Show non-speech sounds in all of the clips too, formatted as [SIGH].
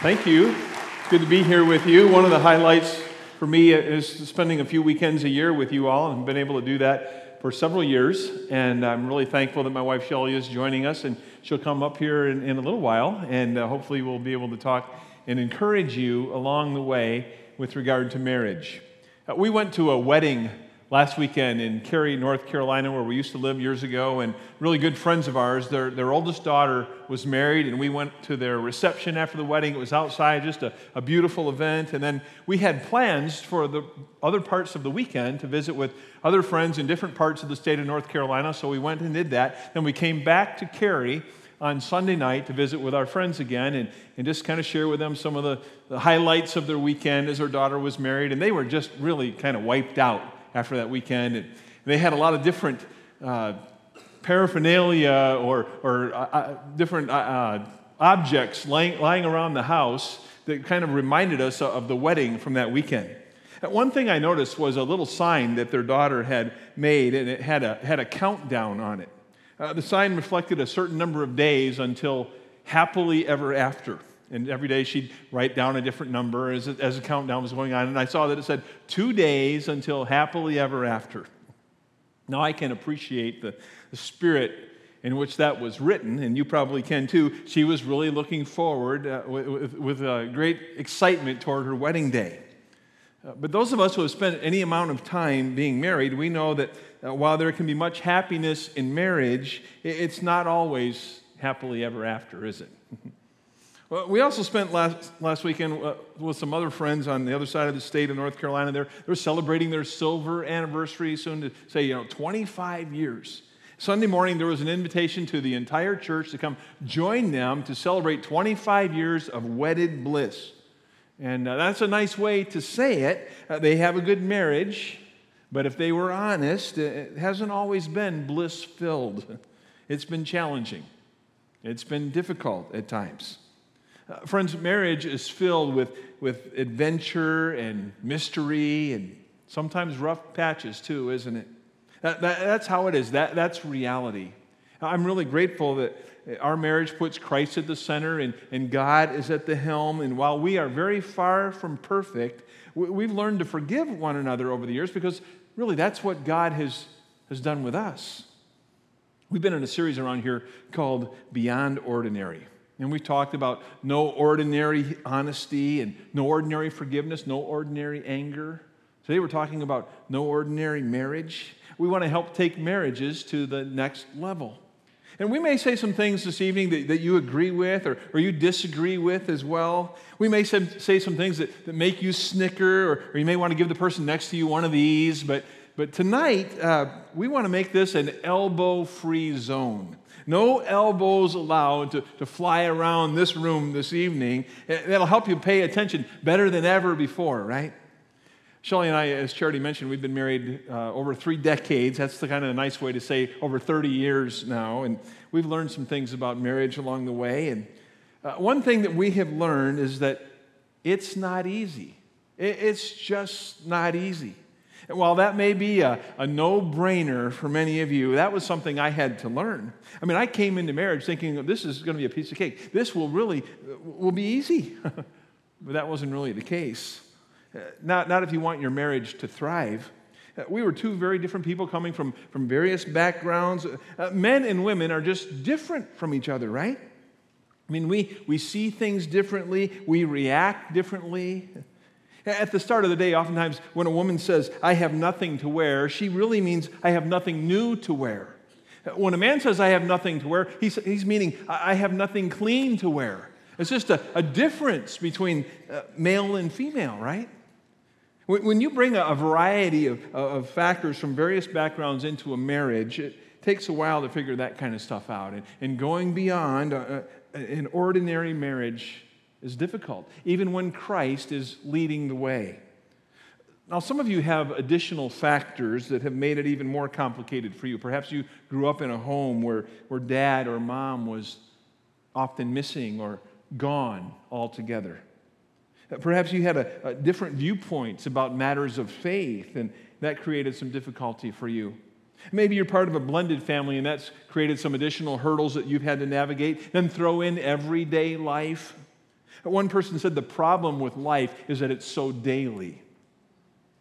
Thank you. Good to be here with you. One of the highlights for me is spending a few weekends a year with you all, and I've been able to do that for several years. And I'm really thankful that my wife Shelly is joining us, and she'll come up here in, in a little while, and uh, hopefully we'll be able to talk and encourage you along the way with regard to marriage. Uh, we went to a wedding last weekend in Cary, North Carolina, where we used to live years ago, and really good friends of ours. Their, their oldest daughter was married, and we went to their reception after the wedding. It was outside, just a, a beautiful event. And then we had plans for the other parts of the weekend to visit with other friends in different parts of the state of North Carolina, so we went and did that. Then we came back to Cary on Sunday night to visit with our friends again and, and just kind of share with them some of the, the highlights of their weekend as their daughter was married. And they were just really kind of wiped out after that weekend. And they had a lot of different uh, paraphernalia or, or uh, uh different uh, uh, objects lying, lying around the house that kind of reminded us of the wedding from that weekend. One thing I noticed was a little sign that their daughter had made, and it had a, had a countdown on it. Uh, the sign reflected a certain number of days until happily ever after. And every day she'd write down a different number as, as the countdown was going on. And I saw that it said, two days until happily ever after. Now I can appreciate the, the spirit in which that was written, and you probably can too. She was really looking forward uh, with, with uh, great excitement toward her wedding day. Uh, but those of us who have spent any amount of time being married, we know that uh, while there can be much happiness in marriage, it's not always happily ever after, is it? [LAUGHS] Well, we also spent last, last weekend uh, with some other friends on the other side of the state of North Carolina. They're, they're celebrating their silver anniversary soon to say, you know, 25 years. Sunday morning, there was an invitation to the entire church to come join them to celebrate 25 years of wedded bliss. And uh, that's a nice way to say it. Uh, they have a good marriage, but if they were honest, it hasn't always been bliss filled. [LAUGHS] It's been challenging, it's been difficult at times. Uh, friends, marriage is filled with, with adventure and mystery and sometimes rough patches too, isn't it? That, that, that's how it is. That, that's reality. I'm really grateful that our marriage puts Christ at the center and, and God is at the helm. And while we are very far from perfect, we, have learned to forgive one another over the years because really that's what God has, has done with us. We've been in a series around here called Beyond Ordinary. And we talked about no ordinary honesty and no ordinary forgiveness, no ordinary anger. Today we're talking about no ordinary marriage. We want to help take marriages to the next level. And we may say some things this evening that, that you agree with or, or you disagree with as well. We may say, say some things that, that make you snicker, or, or you may want to give the person next to you one of these. But, but tonight, uh, we want to make this an elbow free zone. No elbows allowed to, to fly around this room this evening. Eh, that'll help you pay attention better than ever before, right? Shelly and I, as Charity mentioned, we've been married uh, over three decades. That's the kind of a nice way to say over 30 years now. And we've learned some things about marriage along the way. And uh, one thing that we have learned is that it's not easy. It's just not easy. While that may be a, a no brainer for many of you, that was something I had to learn. I mean, I came into marriage thinking this is going to be a piece of cake. This will really will be easy. [LAUGHS] but that wasn't really the case. Not, not if you want your marriage to thrive. We were two very different people coming from, from various backgrounds. Uh, men and women are just different from each other, right? I mean, we, we see things differently, we react differently. At the start of the day, oftentimes when a woman says, I have nothing to wear, she really means, I have nothing new to wear. When a man says, I have nothing to wear, he's, he's meaning, I have nothing clean to wear. It's just a, a difference between uh, male and female, right? When, when you bring a, a variety of, of factors from various backgrounds into a marriage, it takes a while to figure that kind of stuff out. And, and going beyond a, a, an ordinary marriage is difficult, even when Christ is leading the way. Now, some of you have additional factors that have made it even more complicated for you. Perhaps you grew up in a home where, where dad or mom was often missing or gone altogether. Perhaps you had a, a different viewpoints about matters of faith, and that created some difficulty for you. Maybe you're part of a blended family and that's created some additional hurdles that you've had to navigate. Then throw in everyday life. One person said the problem with life is that it's so daily.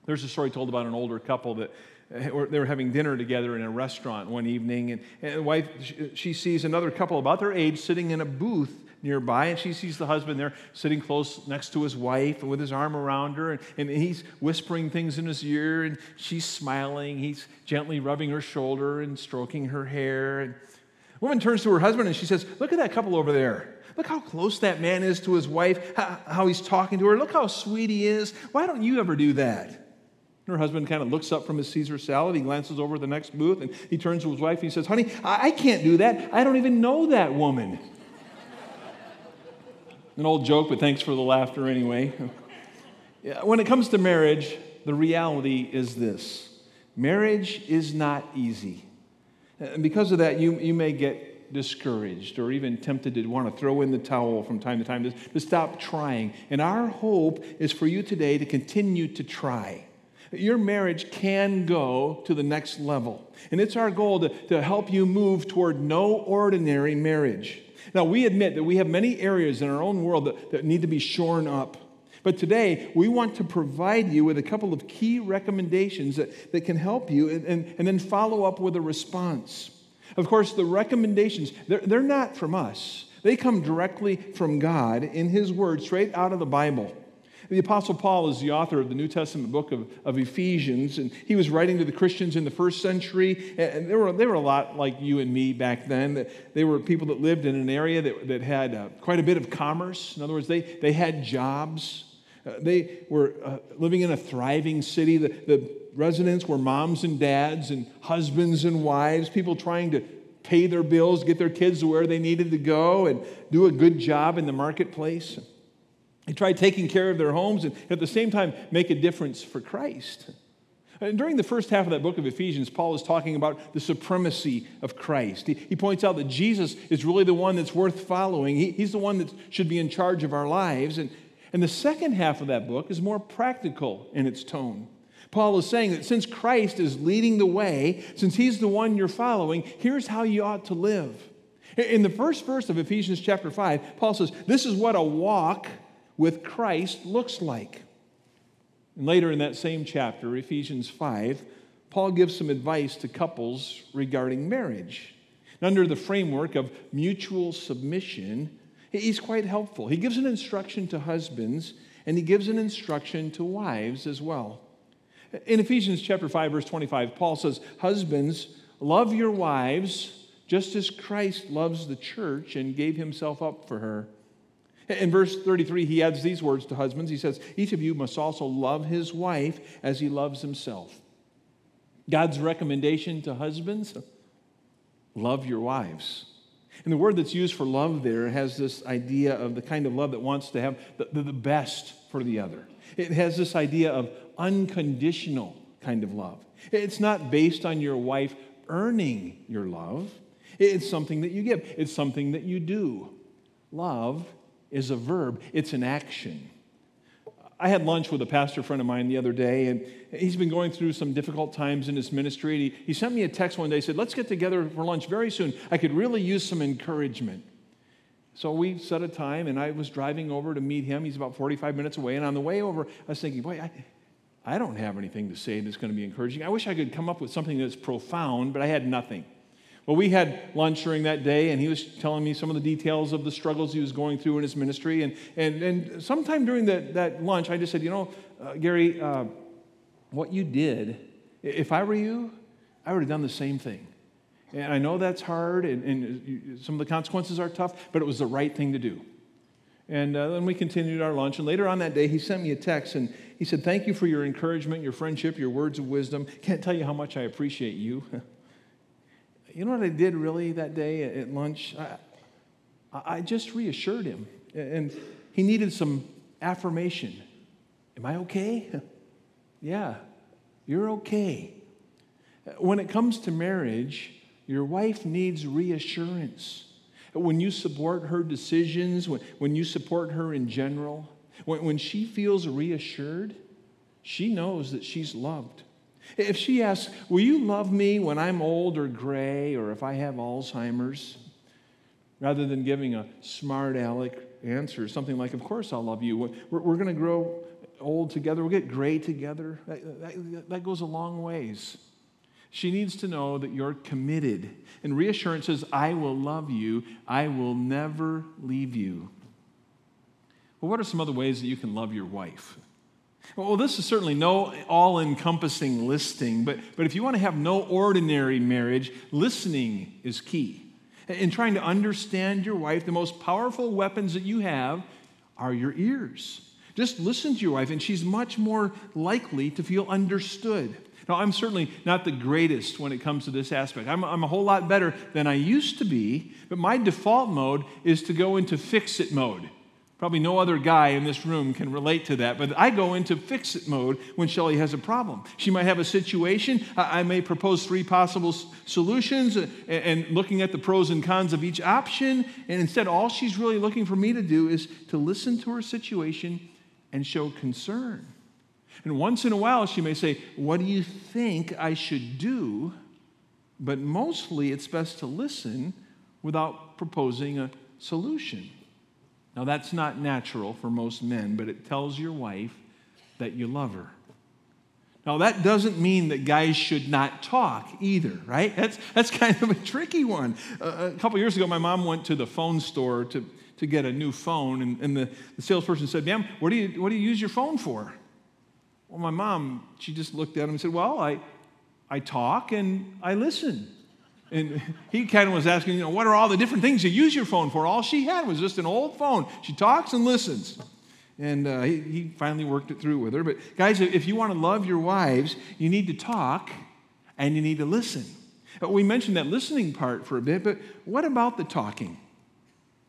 There's a story told about an older couple that uh, they were having dinner together in a restaurant one evening, and, and the wife she sees another couple about their age sitting in a booth nearby, and she sees the husband there sitting close next to his wife and with his arm around her, and, and he's whispering things in his ear, and she's smiling. He's gently rubbing her shoulder and stroking her hair. And the woman turns to her husband and she says, Look at that couple over there. Look how close that man is to his wife, how, he's talking to her. Look how sweet he is. Why don't you ever do that? Her husband kind of looks up from his Caesar salad. He glances over the next booth and he turns to his wife and he says, Honey, I, I can't do that. I don't even know that woman. An old joke, but thanks for the laughter anyway. when it comes to marriage, the reality is this marriage is not easy. And because of that, you, you may get discouraged or even tempted to want to throw in the towel from time to time, to, to stop trying. And our hope is for you today to continue to try. Your marriage can go to the next level. And it's our goal to, to help you move toward no ordinary marriage. Now, we admit that we have many areas in our own world that, that need to be shorn up. But today, we want to provide you with a couple of key recommendations that, that can help you and, and, and then follow up with a response. Of course, the recommendations, they're, they're not from us. They come directly from God in His Word, straight out of the Bible. The Apostle Paul is the author of the New Testament book of, of Ephesians, and he was writing to the Christians in the first century. And they were, they were a lot like you and me back then. They were people that lived in an area that, that had uh, quite a bit of commerce. In other words, they, they had jobs. Uh, they were uh, living in a thriving city. The, the residents were moms and dads and husbands and wives, people trying to pay their bills, get their kids to where they needed to go, and do a good job in the marketplace. They tried taking care of their homes and at the same time make a difference for Christ. And during the first half of that book of Ephesians, Paul is talking about the supremacy of Christ. He, he points out that Jesus is really the one that's worth following. He, he's the one that should be in charge of our lives. And, and the second half of that book is more practical in its tone. Paul is saying that since Christ is leading the way, since he's the one you're following, here's how you ought to live. In the first verse of Ephesians chapter 5, Paul says, This is what a walk with Christ looks like. And later in that same chapter, Ephesians 5, Paul gives some advice to couples regarding marriage. And under the framework of mutual submission, he's quite helpful. He gives an instruction to husbands and he gives an instruction to wives as well. In Ephesians chapter 5 verse 25, Paul says, "Husbands, love your wives just as Christ loves the church and gave himself up for her." In verse 33, he adds these words to husbands. He says, Each of you must also love his wife as he loves himself. God's recommendation to husbands love your wives. And the word that's used for love there has this idea of the kind of love that wants to have the, the, the best for the other. It has this idea of unconditional kind of love. It's not based on your wife earning your love, it's something that you give, it's something that you do. Love is a verb, it's an action. I had lunch with a pastor friend of mine the other day, and he's been going through some difficult times in his ministry. He, he sent me a text one day, said, Let's get together for lunch very soon. I could really use some encouragement. So we set a time, and I was driving over to meet him. He's about 45 minutes away. And on the way over, I was thinking, Boy, I, I don't have anything to say that's going to be encouraging. I wish I could come up with something that's profound, but I had nothing. Well, we had lunch during that day, and he was telling me some of the details of the struggles he was going through in his ministry. And, and, and sometime during that, that lunch, I just said, You know, uh, Gary, uh, what you did, if I were you, I would have done the same thing. And I know that's hard, and, and some of the consequences are tough, but it was the right thing to do. And uh, then we continued our lunch. And later on that day, he sent me a text and he said, Thank you for your encouragement, your friendship, your words of wisdom. Can't tell you how much I appreciate you. [LAUGHS] You know what I did really that day at lunch? I, I just reassured him, and he needed some affirmation. Am I okay? [LAUGHS] yeah, you're okay. When it comes to marriage, your wife needs reassurance. When you support her decisions, when, when you support her in general, when, when she feels reassured, she knows that she's loved. If she asks, Will you love me when I'm old or gray or if I have Alzheimer's? Rather than giving a smart aleck answer, something like, Of course I'll love you. We're, we're going to grow old together, we'll get gray together. That, that, that goes a long ways. She needs to know that you're committed. And reassurance says, I will love you, I will never leave you. Well, what are some other ways that you can love your wife? Well, this is certainly no all encompassing listing, but, but if you want to have no ordinary marriage, listening is key. In trying to understand your wife, the most powerful weapons that you have are your ears. Just listen to your wife, and she's much more likely to feel understood. Now, I'm certainly not the greatest when it comes to this aspect. I'm, I'm, a whole lot better than I used to be, but my default mode is to go into fix it mode. Probably no other guy in this room can relate to that, but I go into fix it mode when Shelly has a problem. She might have a situation. I may propose three possible solutions uh, and looking at the pros and cons of each option. And instead, all she's really looking for me to do is to listen to her situation and show concern. And once in a while, she may say, What do you think I should do? But mostly, it's best to listen without proposing a solution. Now, that's not natural for most men, but it tells your wife that you love her. Now, that doesn't mean that guys should not talk either, right? That's, that's kind of a tricky one. Uh, a couple years ago, my mom went to the phone store to, to get a new phone, and, and the, the salesperson said, Ma'am, what do, you, what do you use your phone for? Well, my mom, she just looked at him and said, Well, I, I talk and I listen. And he kind of was asking, you know, what are all the different things you use your phone for? All she had was just an old phone. She talks and listens. And uh, he, he finally worked it through with her. But guys, if you want to love your wives, you need to talk and you need to listen. We mentioned that listening part for a bit, but what about the talking?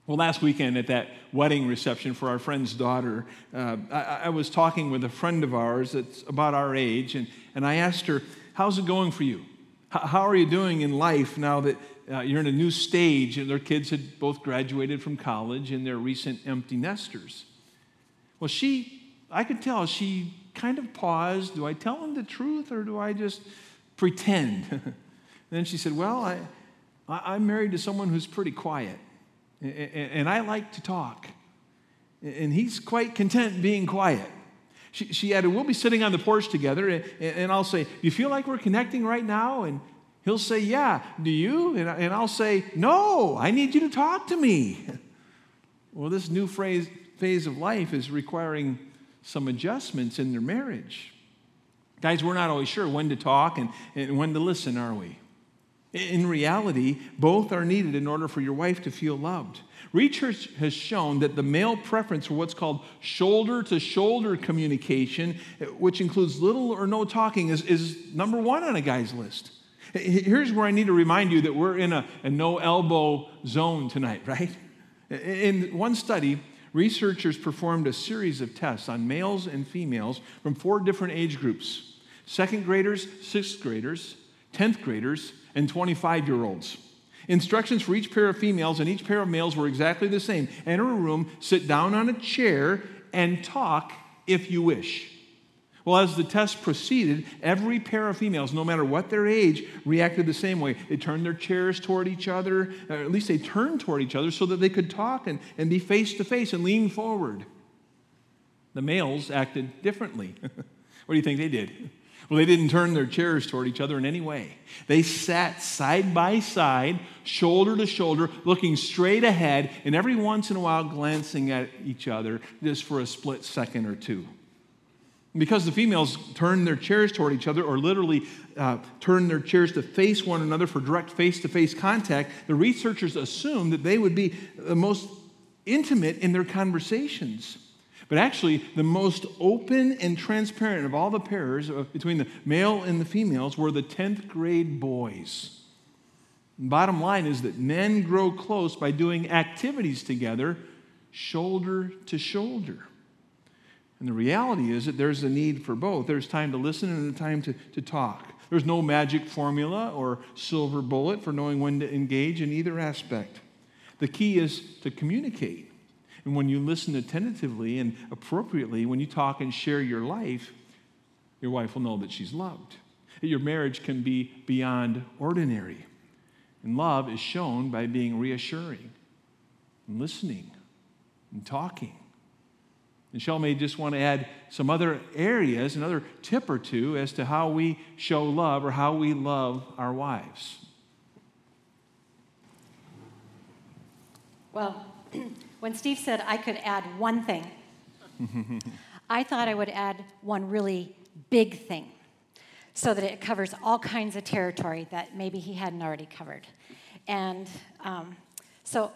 Well, last weekend at that wedding reception for our friend's daughter, uh, I, I, was talking with a friend of ours that's about our age, and, and I asked her, How's it going for you? How are you doing in life now that uh, you're in a new stage and their kids had both graduated from college and they're recent empty nesters? Well, she, I could tell, she kind of paused. Do I tell them the truth or do I just pretend? [LAUGHS] then she said, Well, I, I'm married to someone who's pretty quiet and I like to talk. And he's quite content being quiet. She, she added, We'll be sitting on the porch together, and, and I'll say, Do You feel like we're connecting right now? And he'll say, Yeah. Do you? And, and I'll say, No, I need you to talk to me. [LAUGHS] Well, this new phrase, phase of life is requiring some adjustments in their marriage. Guys, we're not always sure when to talk and, and when to listen, are we? In reality, both are needed in order for your wife to feel loved. Research has shown that the male preference for what's called shoulder to shoulder communication, which includes little or no talking, is, is number one on a guy's list. Here's where I need to remind you that we're in a, a no elbow zone tonight, [LAUGHS] right? In one study, researchers performed a series of tests on males and females from four different age groups second graders, sixth graders, 10th graders, and 25 year olds. Instructions for each pair of females and each pair of males were exactly the same. Enter a room, sit down on a chair, and talk if you wish. Well, as the test proceeded, every pair of females, no matter what their age, reacted the same way. They turned their chairs toward each other, or at least they turned toward each other so that they could talk and, and be face to face and lean forward. The males acted differently. [LAUGHS] what do you think they did? Well, they didn't turn their chairs toward each other in any way. They sat side by side, shoulder to shoulder, looking straight ahead, and every once in a while glancing at each other just for a split second or two. Because the females turned their chairs toward each other, or literally uh, turned their chairs to face one another for direct face to face contact, the researchers assumed that they would be the most intimate in their conversations. But actually, the most open and transparent of all the pairs between the male and the females were the 10th grade boys. bottom line is that men grow close by doing activities together, shoulder to shoulder. And the reality is that there's a need for both. There's time to listen and a time to, to talk. There's no magic formula or silver bullet for knowing when to engage in either aspect. The key is to communicate. And when you listen attentively and appropriately, when you talk and share your life, your wife will know that she's loved. your marriage can be beyond ordinary. And love is shown by being reassuring and listening and talking. And Shell may just want to add some other areas, another tip or two as to how we show love or how we love our wives. Well, [CLEARS THROAT] when Steve said I could add one thing, [LAUGHS] I thought I would add one really big thing so that it covers all kinds of territory that maybe he hadn't already covered. And um, so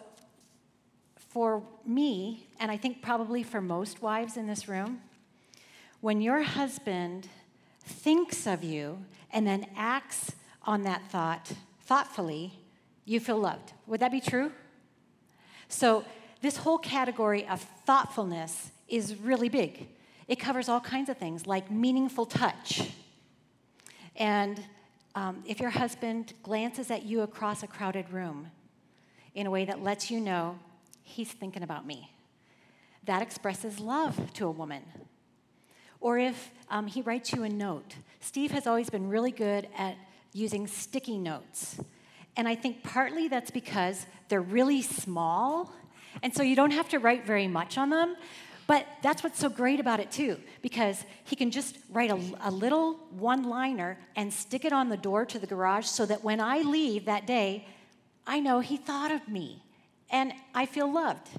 for me, and I think probably for most wives in this room, when your husband thinks of you and then acts on that thought thoughtfully, you feel loved. Would that be true? So, this whole category of thoughtfulness is really big. It covers all kinds of things like meaningful touch. And um, if your husband glances at you across a crowded room in a way that lets you know he's thinking about me, that expresses love to a woman. Or if um, he writes you a note. Steve has always been really good at using sticky notes. And I think partly that's because they're really small, and so you don't have to write very much on them. But that's what's so great about it, too, because he can just write a, a little one liner and stick it on the door to the garage so that when I leave that day, I know he thought of me and I feel loved.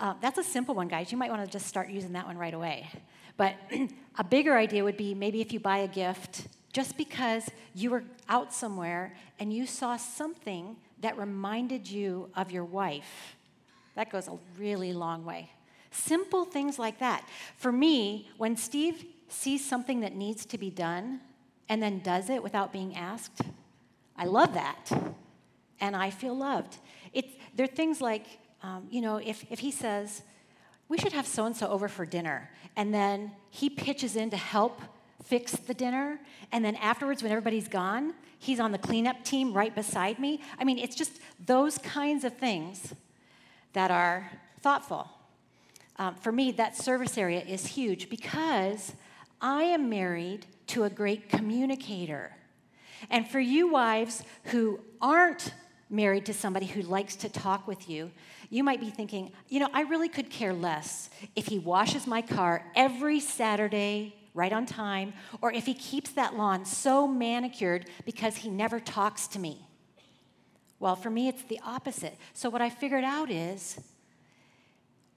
Uh, that's a simple one, guys. You might want to just start using that one right away. But [CLEARS THROAT] a bigger idea would be maybe if you buy a gift just because you were out somewhere and you saw something that reminded you of your wife. That goes a really long way. Simple things like that. For me, when Steve sees something that needs to be done and then does it without being asked, I love that. And I feel loved. It's, there are things like, um, you know, if, if he says, we should have so and so over for dinner, and then he pitches in to help fix the dinner, and then afterwards, when everybody's gone, he's on the cleanup team right beside me. I mean, it's just those kinds of things that are thoughtful. Um, for me, that service area is huge because I am married to a great communicator. And for you wives who aren't married to somebody who likes to talk with you, you might be thinking, you know, I really could care less if he washes my car every Saturday right on time, or if he keeps that lawn so manicured because he never talks to me. Well, for me, it's the opposite. So, what I figured out is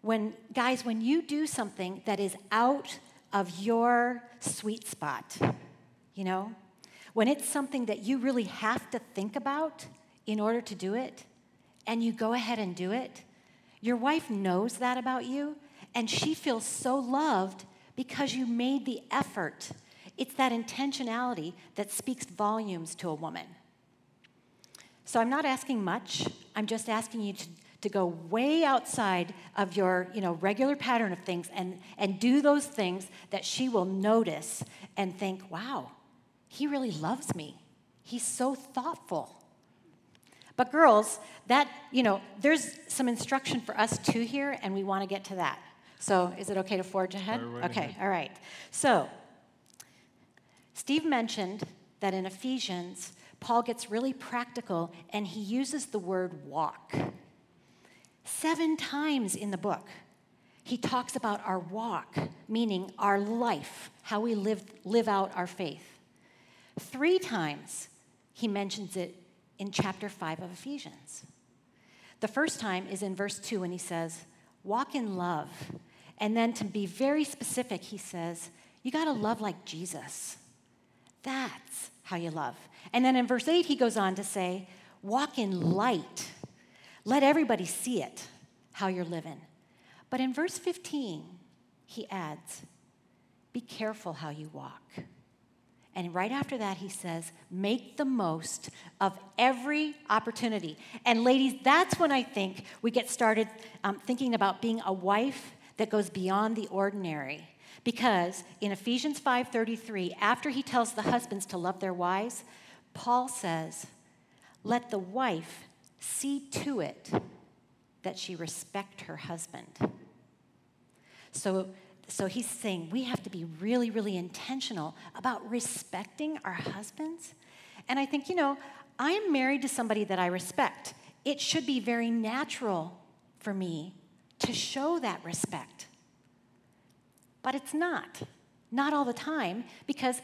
when, guys, when you do something that is out of your sweet spot, you know, when it's something that you really have to think about in order to do it, and you go ahead and do it, your wife knows that about you, and she feels so loved because you made the effort. It's that intentionality that speaks volumes to a woman. So I'm not asking much, I'm just asking you to to go way outside of your you know, regular pattern of things and, and do those things that she will notice and think, wow, he really loves me. He's so thoughtful. But girls, that, you know, there's some instruction for us too here, and we want to get to that. So is it okay to forge ahead? Right okay, ahead. all right. So Steve mentioned that in Ephesians, Paul gets really practical and he uses the word walk. Seven times in the book, he talks about our walk, meaning our life, how we live, live out our faith. Three times, he mentions it in chapter 5 of Ephesians. The first time is in verse 2 when he says, Walk in love. And then to be very specific, he says, You got to love like Jesus. That's how you love. And then in verse 8, he goes on to say, Walk in light let everybody see it, how you're living. But in verse 15, he adds, Be careful how you walk. And right after that, he says, Make the most of every opportunity. And ladies, that's when I think we get started um, thinking about being a wife that goes beyond the ordinary. Because in Ephesians 5:33, after he tells the husbands to love their wives, Paul says, "Let the wife see to it that she respect her husband. So So he's saying we have to be really, really intentional about respecting our husbands. And I think, you know, I am married to somebody that I respect. It should be very natural for me to show that respect. But it's not. Not all the time, because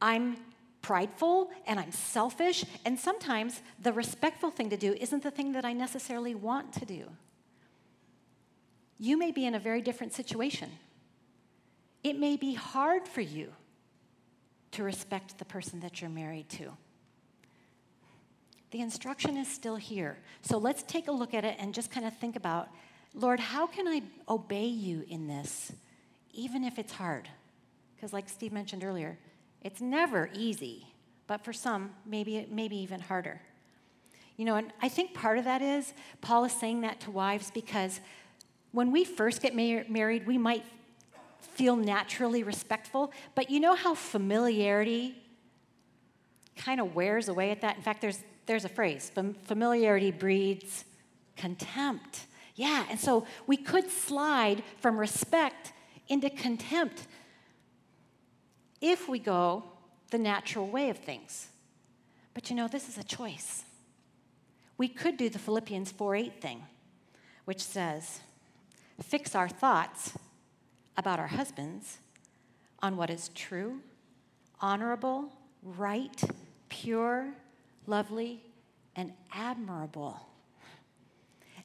I'm prideful and I'm selfish, and sometimes the respectful thing to do isn't the thing that I necessarily want to do. You may be in a very different situation. It may be hard for you to respect the person that you're married to. The instruction is still here. So let's take a look at it and just kind of think about Lord, how can I obey you in this, even if it's hard? Because, like Steve mentioned earlier, it's never easy, but for some, maybe, maybe even harder. You know, and I think part of that is Paul is saying that to wives because when we first get mar- married, we might feel naturally respectful, but you know how familiarity kind of wears away at that? In fact, there's, there's a phrase familiarity breeds contempt. Yeah, and so we could slide from respect into contempt if we go the natural way of things. But you know, this is a choice. We could do the Philippians 4 8 thing, which says, fix our thoughts about our husbands on what is true, honorable, right, pure, lovely, and admirable.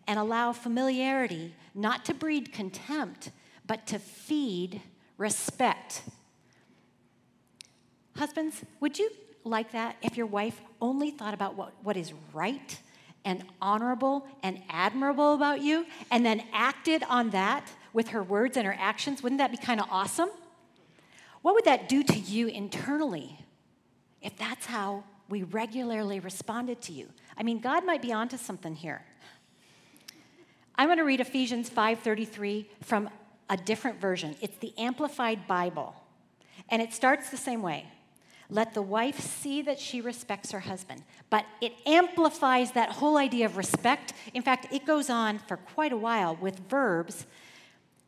And allow familiarity not to breed contempt, but to feed respect Husbands, would you like that if your wife only thought about what, what is right and honorable and admirable about you and then acted on that with her words and her actions? Wouldn't that be kind of awesome? What would that do to you internally if that's how we regularly responded to you? I mean, God might be onto something here. I'm going to read Ephesians 5:33 from a different version. It's the Amplified Bible. And it starts the same way. Let the wife see that she respects her husband. But it amplifies that whole idea of respect. In fact, it goes on for quite a while with verbs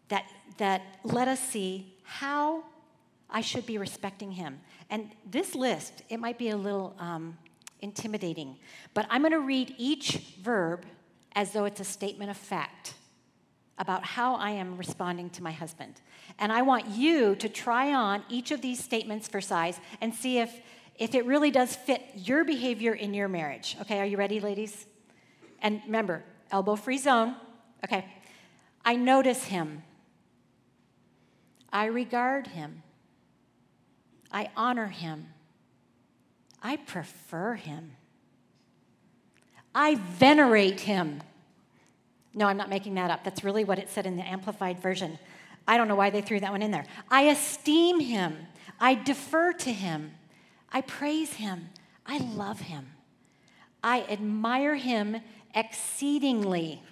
that, that let us see how I should be respecting him. And this list, it might be a little um, intimidating, but I'm going to read each verb as though it's a statement of fact about how I am responding to my husband. And I want you to try on each of these statements for size and see if, if it really does fit your behavior in your marriage. Okay, are you ready, ladies? And remember, elbow free zone. Okay. I notice him. I regard him. I honor him. I prefer him. I venerate him. No, I'm not making that up. That's really what it said in the Amplified Version. I don't know why they threw that one in there. I esteem him. I defer to him. I praise him. I love him. I admire him exceedingly.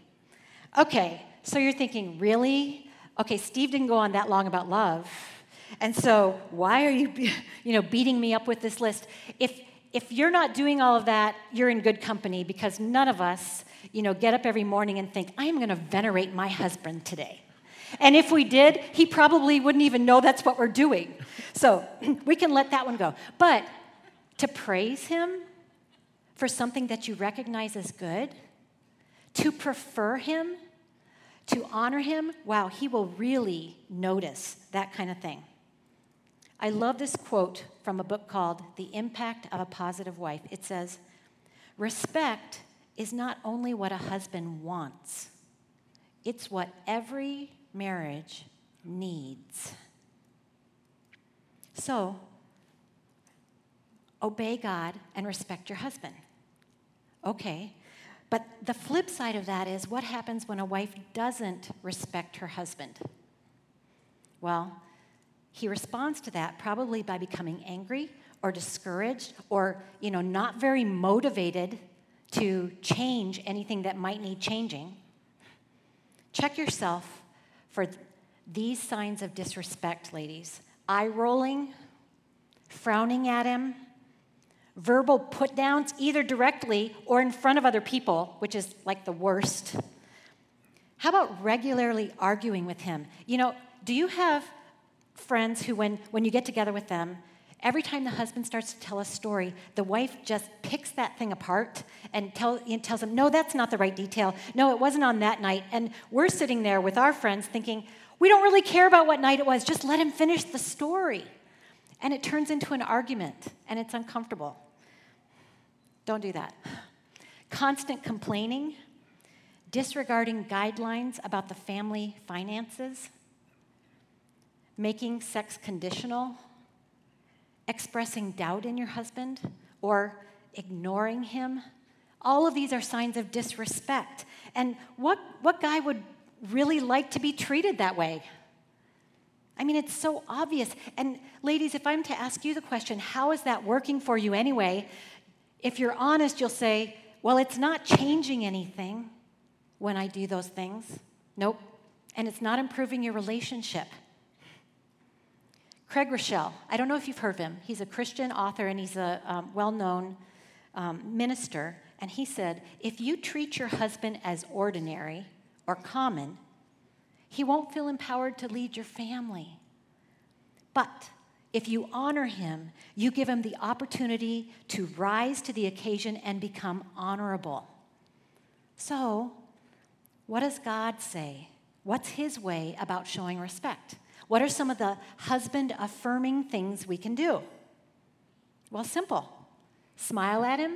Okay, so you're thinking, really? Okay, Steve didn't go on that long about love. And so why are you [LAUGHS] you know beating me up with this list? If if you're not doing all of that, you're in good company because none of us you know, get up every morning and think, I am going to venerate my husband today. And if we did, he probably wouldn't even know that's what we're doing. So [CLEARS THROAT] we can let that one go. But to praise him for something that you recognize as good, to prefer him, to honor him, wow, he will really notice that kind of thing. I love this quote from a book called The Impact of a Positive Wife. It says, Respect is not only what a husband wants, it's what every marriage needs. So, obey God and respect your husband. Okay, but the flip side of that is what happens when a wife doesn't respect her husband? Well, he responds to that probably by becoming angry or discouraged or, you know, not very motivated to change anything that might need changing, check yourself for these signs of disrespect, ladies eye rolling, frowning at him, verbal put downs, either directly or in front of other people, which is like the worst. How about regularly arguing with him? You know, do you have friends who, when, when you get together with them, every time the husband starts to tell a story, the wife just picks that thing apart and, tell, and tells him, No, that's not the right detail. No, it wasn't on that night. And we're sitting there with our friends thinking, We don't really care about what night it was. Just let him finish the story. And it turns into an argument, and it's uncomfortable. Don't do that. Constant complaining, disregarding guidelines about the family finances, making sex conditional, expressing doubt in your husband, or ignoring him. All of these are signs of disrespect. And what, what guy would really like to be treated that way? I mean, it's so obvious. And ladies, if I'm to ask you the question, how is that working for you anyway? If you're honest, you'll say, well, it's not changing anything when I do those things. Nope. And it's not improving your relationship. Craig Groeschel, I don't know if you've heard of him. He's a Christian author and he's a um, well known um, minister. And he said, if you treat your husband as ordinary or common, he won't feel empowered to lead your family. But if you honor him, you give him the opportunity to rise to the occasion and become honorable. So, what does God say? What's his way about showing respect? What are some of the husband affirming things we can do? Well, simple smile at him,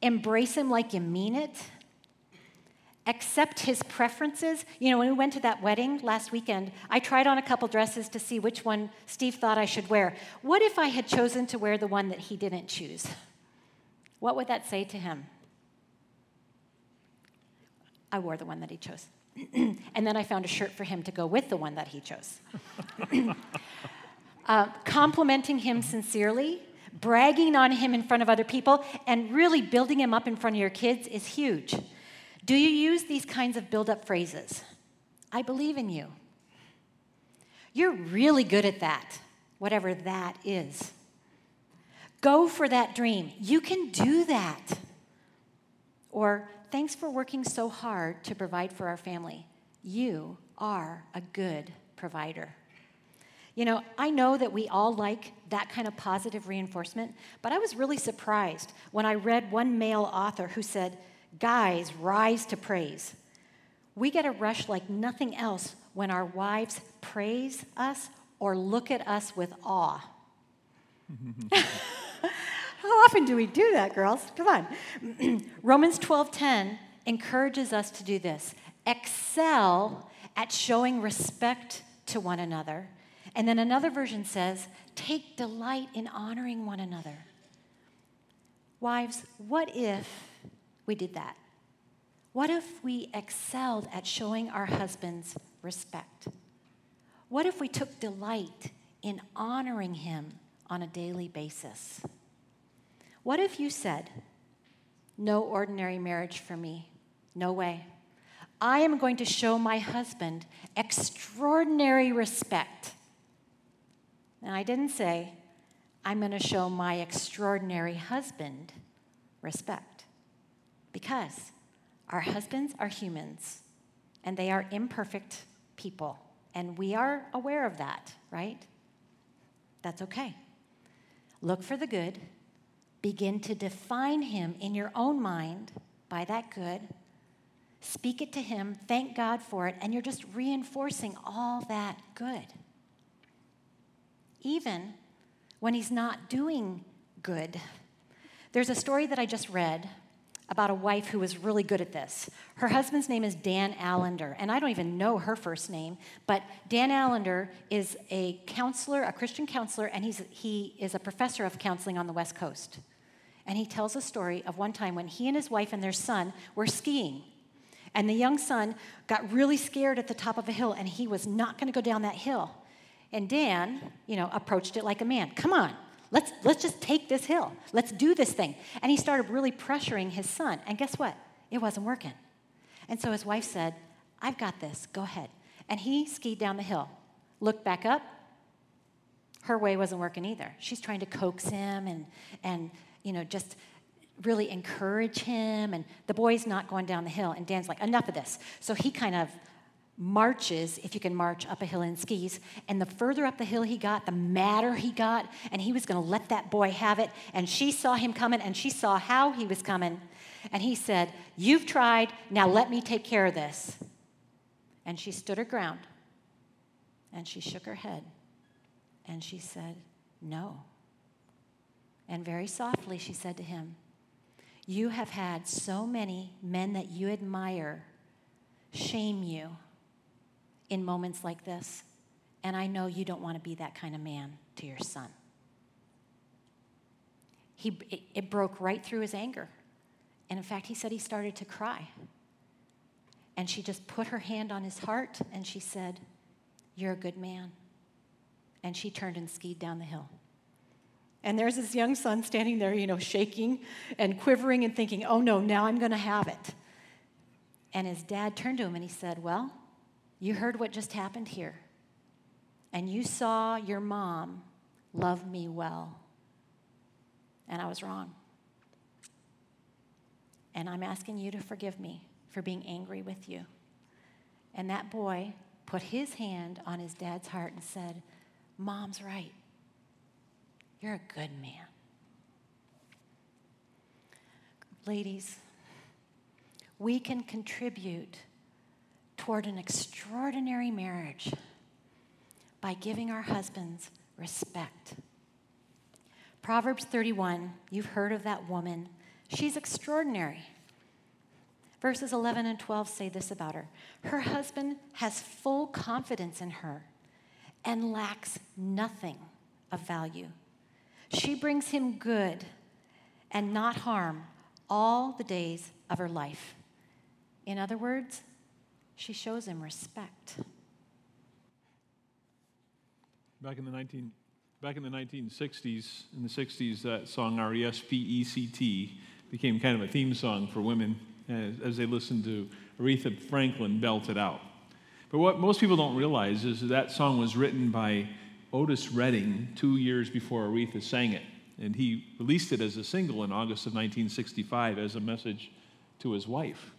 embrace him like you mean it, accept his preferences. You know, when we went to that wedding last weekend, I tried on a couple dresses to see which one Steve thought I should wear. What if I had chosen to wear the one that he didn't choose? What would that say to him? I wore the one that he chose. [CLEARS THROAT] and then I found a shirt for him to go with the one that he chose. [CLEARS THROAT] uh, complimenting him sincerely, bragging on him in front of other people, and really building him up in front of your kids is huge. Do you use these kinds of build up phrases? I believe in you. You're really good at that, whatever that is. Go for that dream. You can do that. Or, thanks for working so hard to provide for our family. You are a good provider. You know, I know that we all like that kind of positive reinforcement, but I was really surprised when I read one male author who said, Guys, rise to praise. We get a rush like nothing else when our wives praise us or look at us with awe. [LAUGHS] How often do we do that, girls? Come on. [CLEARS THROAT] Romans 12:10 encourages us to do this. Excel at showing respect to one another. And then another version says, take delight in honoring one another. Wives, what if we did that? What if we excelled at showing our husbands respect? What if we took delight in honoring him on a daily basis? What if you said, No ordinary marriage for me? No way. I am going to show my husband extraordinary respect. And I didn't say, I'm going to show my extraordinary husband respect. Because our husbands are humans and they are imperfect people. And we are aware of that, right? That's okay. Look for the good Begin to define him in your own mind by that good. Speak it to him, thank God for it, and you're just reinforcing all that good. Even when he's not doing good. There's a story that I just read about a wife who was really good at this. Her husband's name is Dan Allender, and I don't even know her first name, but Dan Allender is a counselor, a Christian counselor, and he's, he is a professor of counseling on the West Coast. And he tells a story of one time when he and his wife and their son were skiing. And the young son got really scared at the top of a hill, and he was not going to go down that hill. And Dan, you know, approached it like a man. Come on, Let's, let's just take this hill. Let's do this thing. And he started really pressuring his son. And guess what? It wasn't working. And so his wife said, I've got this. Go ahead. And he skied down the hill, looked back up. Her way wasn't working either. She's trying to coax him and, and you know, just really encourage him. And the boy's not going down the hill. And Dan's like, enough of this. So he kind of marches, if you can march up a hill in skis. And the further up the hill he got, the madder he got. And he was going to let that boy have it. And she saw him coming and she saw how he was coming. And he said, You've tried, now let me take care of this. And she stood her ground. And she shook her head. And she said, No. And very softly she said to him, You have had so many men that you admire shame you in moments like this. And I know you don't want to be that kind of man to your son. He, it, it broke right through his anger. And in fact, he said he started to cry. And she just put her hand on his heart and she said, You're a good man. And she turned and skied down the hill. And there's this young son standing there, you know, shaking and quivering and thinking, Oh no, now I'm going to have it. And his dad turned to him and he said, Well, you heard what just happened here. And you saw your mom love me well. And I was wrong. And I'm asking you to forgive me for being angry with you. And that boy put his hand on his dad's heart and said, Mom's right. You're a good man. Ladies, we can contribute toward an extraordinary marriage by giving our husbands respect. Proverbs 31, you've heard of that woman. She's extraordinary. Verses 11 and 12 say this about her Her husband has full confidence in her and lacks nothing of value. She brings him good and not harm all the days of her life. In other words, she shows him respect. Back in the 19, back in the 1960s, in the 60s, that song R-E-S-P-E-C-T became kind of a theme song for women as, as they listened to Aretha Franklin belt it out. But what most people don't realize is that, that song was written by Otis Redding two years before Aretha sang it. And he released it as a single in August of 1965 as a message to his wife.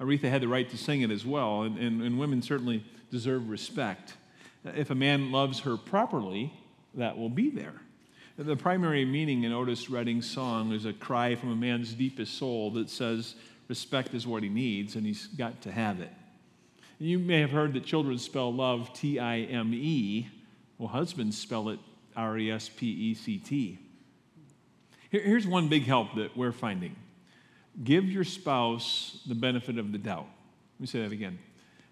Aretha had the right to sing it as well, and, and, and women certainly deserve respect. If a man loves her properly, that will be there. The primary meaning in Otis Redding's song is a cry from a man's deepest soul that says, Respect is what he needs, and he's got to have it. You may have heard that children spell love T I M E. Well, husbands spell it R E S P E C T. Here's one big help that we're finding give your spouse the benefit of the doubt. Let me say that again.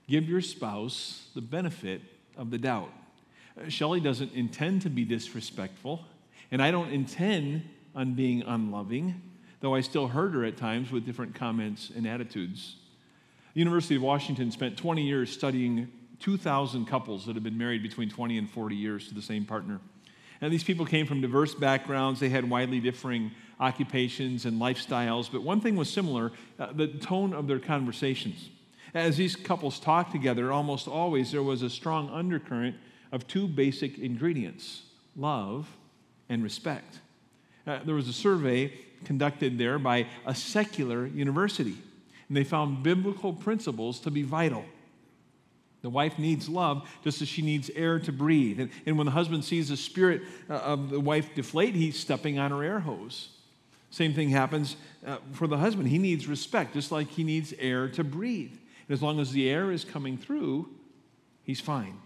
Give your spouse the benefit of the doubt. Uh, Shelley doesn't intend to be disrespectful, and I don't intend on being unloving, though I still hurt her at times with different comments and attitudes. The University of Washington spent 20 years studying 2,000 couples that have been married between 20 and 40 years to the same partner. And these people came from diverse backgrounds, they had widely differing occupations and lifestyles, but one thing was similar uh, the tone of their conversations. As these couples talked together, almost always there was a strong undercurrent of two basic ingredients love and respect. Uh, there was a survey conducted there by a secular university, and they found biblical principles to be vital. The wife needs love just as she needs air to breathe. And, and when the husband sees the spirit uh, of the wife deflate, he's stepping on her air hose. Same thing happens uh, for the husband. He needs respect, just like he needs air to breathe. And as long as the air is coming through, he's fine.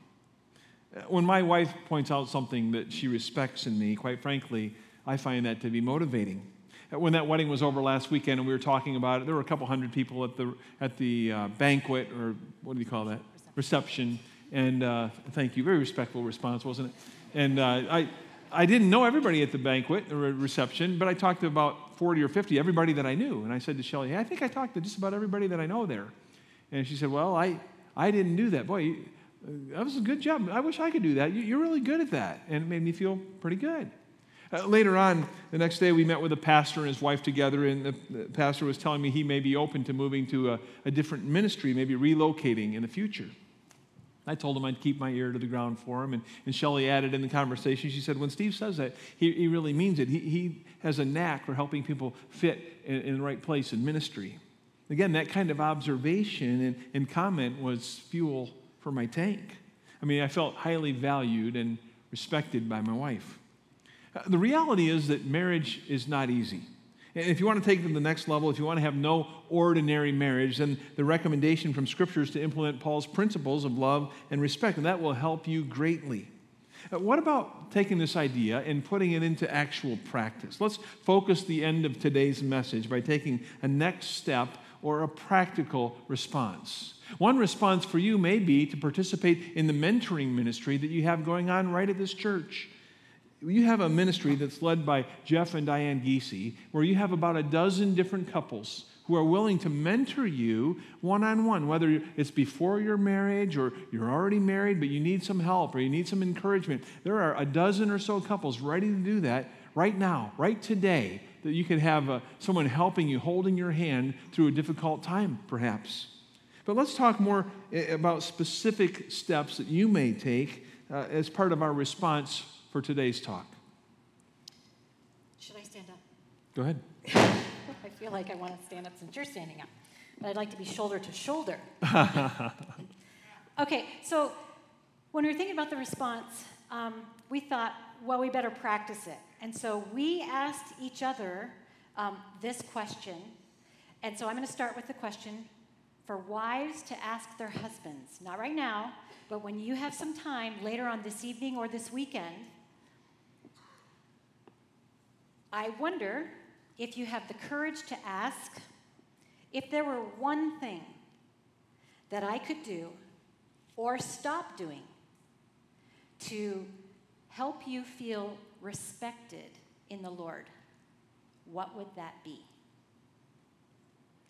Uh, when my wife points out something that she respects in me, quite frankly, I find that to be motivating. Uh, when that wedding was over last weekend and we were talking about it, there were a couple hundred people at the, at the uh, banquet, or what do you call that? Reception. And uh, thank you. Very respectful response, wasn't it? And uh, I, I didn't know everybody at the banquet or reception, but I talked to about 40 or 50, everybody that I knew. And I said to Shelly, hey, I think I talked to just about everybody that I know there. And she said, Well, I, I didn't do that. Boy, that was a good job. I wish I could do that. You're really good at that. And it made me feel pretty good. Uh, later on, the next day, we met with a pastor and his wife together, and the, the pastor was telling me he may be open to moving to a, a different ministry, maybe relocating in the future. I told him I'd keep my ear to the ground for him. And, and Shelly added in the conversation, she said, when Steve says that, he, he really means it. He, he has a knack for helping people fit in, in the right place in ministry. Again, that kind of observation and, and comment was fuel for my tank. I mean, I felt highly valued and respected by my wife. Uh, the reality is that marriage is not easy. And if you want to take it to the next level, if you want to have no ordinary marriage, then the recommendation from Scripture is to implement Paul's principles of love and respect, and that will help you greatly. Uh, what about taking this idea and putting it into actual practice? Let's focus the end of today's message by taking a next step or a practical response. One response for you may be to participate in the mentoring ministry that you have going on right at this church. You have a ministry that's led by Jeff and Diane Giese, where you have about a dozen different couples who are willing to mentor you one on one, whether it's before your marriage or you're already married, but you need some help or you need some encouragement. There are a dozen or so couples ready to do that right now, right today, that you could have uh, someone helping you, holding your hand through a difficult time, perhaps. But let's talk more eh, about specific steps that you may take uh, as part of our response for today's talk. Should I stand up? Go ahead. [LAUGHS] I feel like I want to stand up since you're standing up, but I'd like to be shoulder to shoulder. [LAUGHS] okay, so when we were thinking about the response, um, we thought, well, we better practice it. And so we asked each other um, this question. And so I'm going to start with the question for wives to ask their husbands, not right now, but when you have some time later on this evening or this weekend. I wonder if you have the courage to ask if there were one thing that I could do or stop doing to help you feel respected in the Lord, what would that be?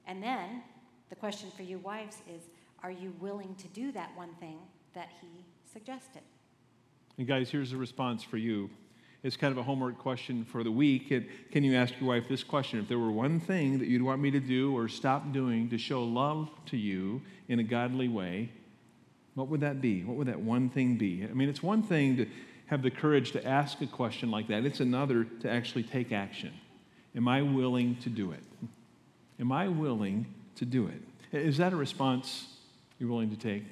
And then the question for you wives is are you willing to do that one thing that he suggested? And guys, here's a response for you is kind of a homework question for the week. And can you ask your wife this question? If there were one thing that you'd want me to do or stop doing to show love to you in a godly way, what would that be? What would that one thing be? I mean, it's one thing to have the courage to ask a question like that, it's another to actually take action. Am I willing to do it? Am I willing to do it? Is that a response you're willing to take?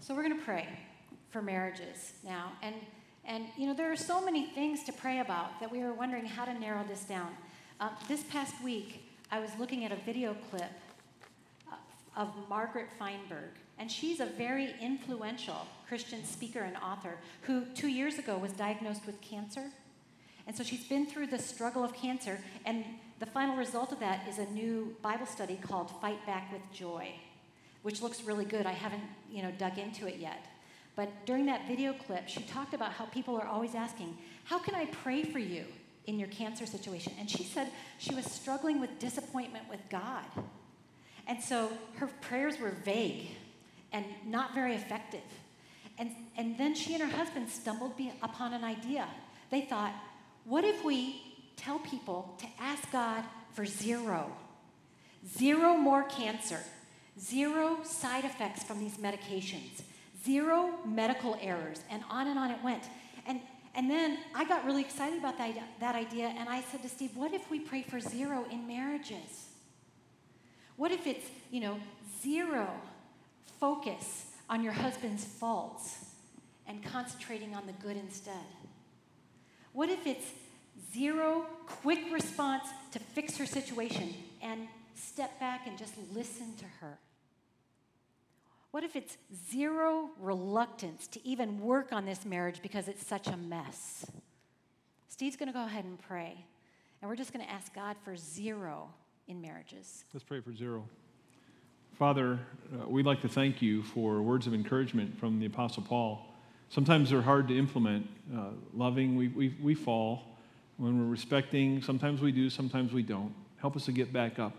So we're going to pray for marriages now. And and, you know, there are so many things to pray about that we were wondering how to narrow this down. Uh, this past week, I was looking at a video clip uh, of Margaret Feinberg, and she's a very influential Christian speaker and author who two years ago was diagnosed with cancer. And so she's been through the struggle of cancer, and the final result of that is a new Bible study called Fight Back with Joy, which looks really good. I haven't, you know, dug into it yet. But during that video clip, she talked about how people are always asking, How can I pray for you in your cancer situation? And she said she was struggling with disappointment with God. And so her prayers were vague and not very effective. And, and then she and her husband stumbled upon an idea. They thought, What if we tell people to ask God for zero? Zero more cancer, zero side effects from these medications zero medical errors, and on and on it went. And, and then I got really excited about that, that idea, and I said to Steve, what if we pray for zero in marriages? What if it's, you know, zero focus on your husband's faults and concentrating on the good instead? What if it's zero quick response to fix her situation and step back and just listen to her? What if it's zero reluctance to even work on this marriage because it's such a mess? Steve's going to go ahead and pray, and we're just going to ask God for zero in marriages. Let's pray for zero. Father, uh, we'd like to thank you for words of encouragement from the Apostle Paul. Sometimes they're hard to implement. Uh, loving, we, we, we fall. When we're respecting, sometimes we do, sometimes we don't. Help us to get back up.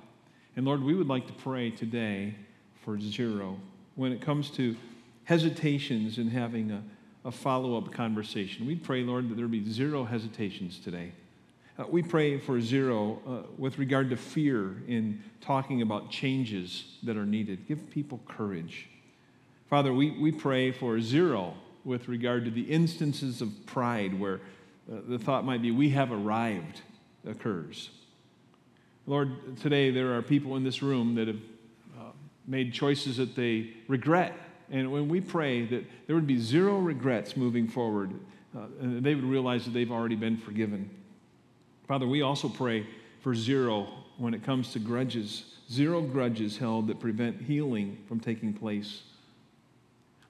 And Lord, we would like to pray today for zero when it comes to hesitations in having a, a follow up conversation. We pray, Lord, that there be zero hesitations today. Uh, we pray for zero uh, with regard to fear in talking about changes that are needed. Give people courage. Father, we, we pray for zero with regard to the instances of pride where uh, the thought might be we have arrived occurs. Lord, today there are people in this room that have made choices that they regret. And when we pray that there would be zero regrets moving forward, uh, and they would realize that they've already been forgiven. Father, we also pray for zero when it comes to grudges, zero grudges held that prevent healing from taking place.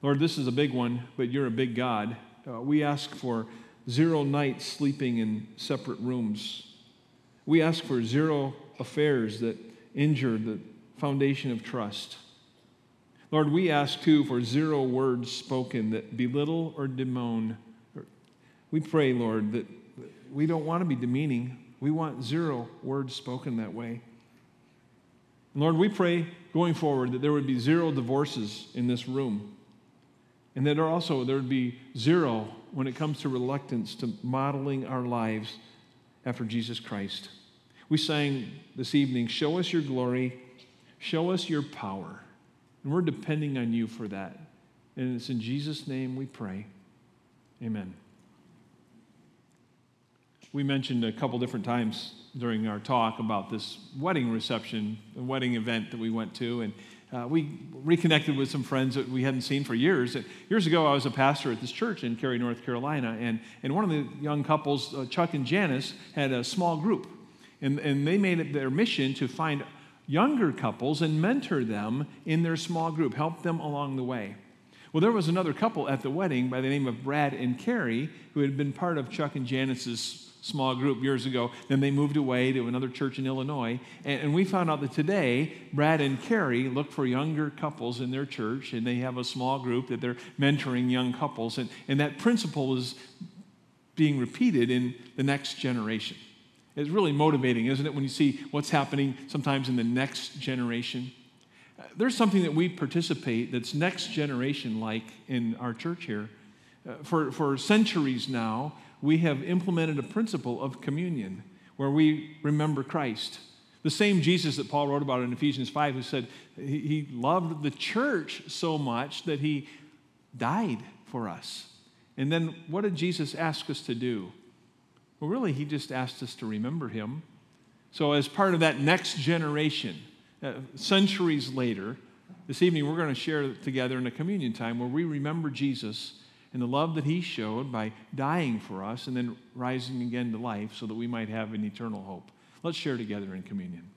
Lord, this is a big one, but you're a big God. Uh, we ask for zero nights sleeping in separate rooms. We ask for zero affairs that injure the foundation of trust. Lord, we ask too for zero words spoken that belittle or demoan. We pray, Lord, that we don't want to be demeaning. We want zero words spoken that way. Lord, we pray going forward that there would be zero divorces in this room. And that also there would be zero when it comes to reluctance to modeling our lives after Jesus Christ. We sang this evening, Show us your glory, show us your power. And we're depending on you for that. And it's in Jesus' name we pray. Amen. We mentioned a couple different times during our talk about this wedding reception, the wedding event that we went to. And uh, we reconnected with some friends that we hadn't seen for years. Years ago, I was a pastor at this church in Cary, North Carolina, and, and one of the young couples, uh, Chuck and Janice, had a small group. And, and they made it their mission to find younger couples and mentor them in their small group, help them along the way. Well, there was another couple at the wedding by the name of Brad and Carrie who had been part of Chuck and Janice's small group years ago. Then they moved away to another church in Illinois. And, and, we found out that today, Brad and Carrie look for younger couples in their church, and they have a small group that they're mentoring young couples. And, and that principle is being repeated in the next generation. It's really motivating, isn't it, when you see what's happening sometimes in the next generation? There's something that we participate that's next generation like in our church here. Uh, for, for centuries now, we have implemented a principle of communion where we remember Christ. The same Jesus that Paul wrote about in Ephesians 5, who said he, he loved the church so much that he died for us. And then what did Jesus ask us to do? Well, really, he just asked us to remember him. So, as part of that next generation, uh, centuries later, this evening we're going to share together in a communion time where we remember Jesus and the love that he showed by dying for us and then rising again to life so that we might have an eternal hope. Let's share together in communion.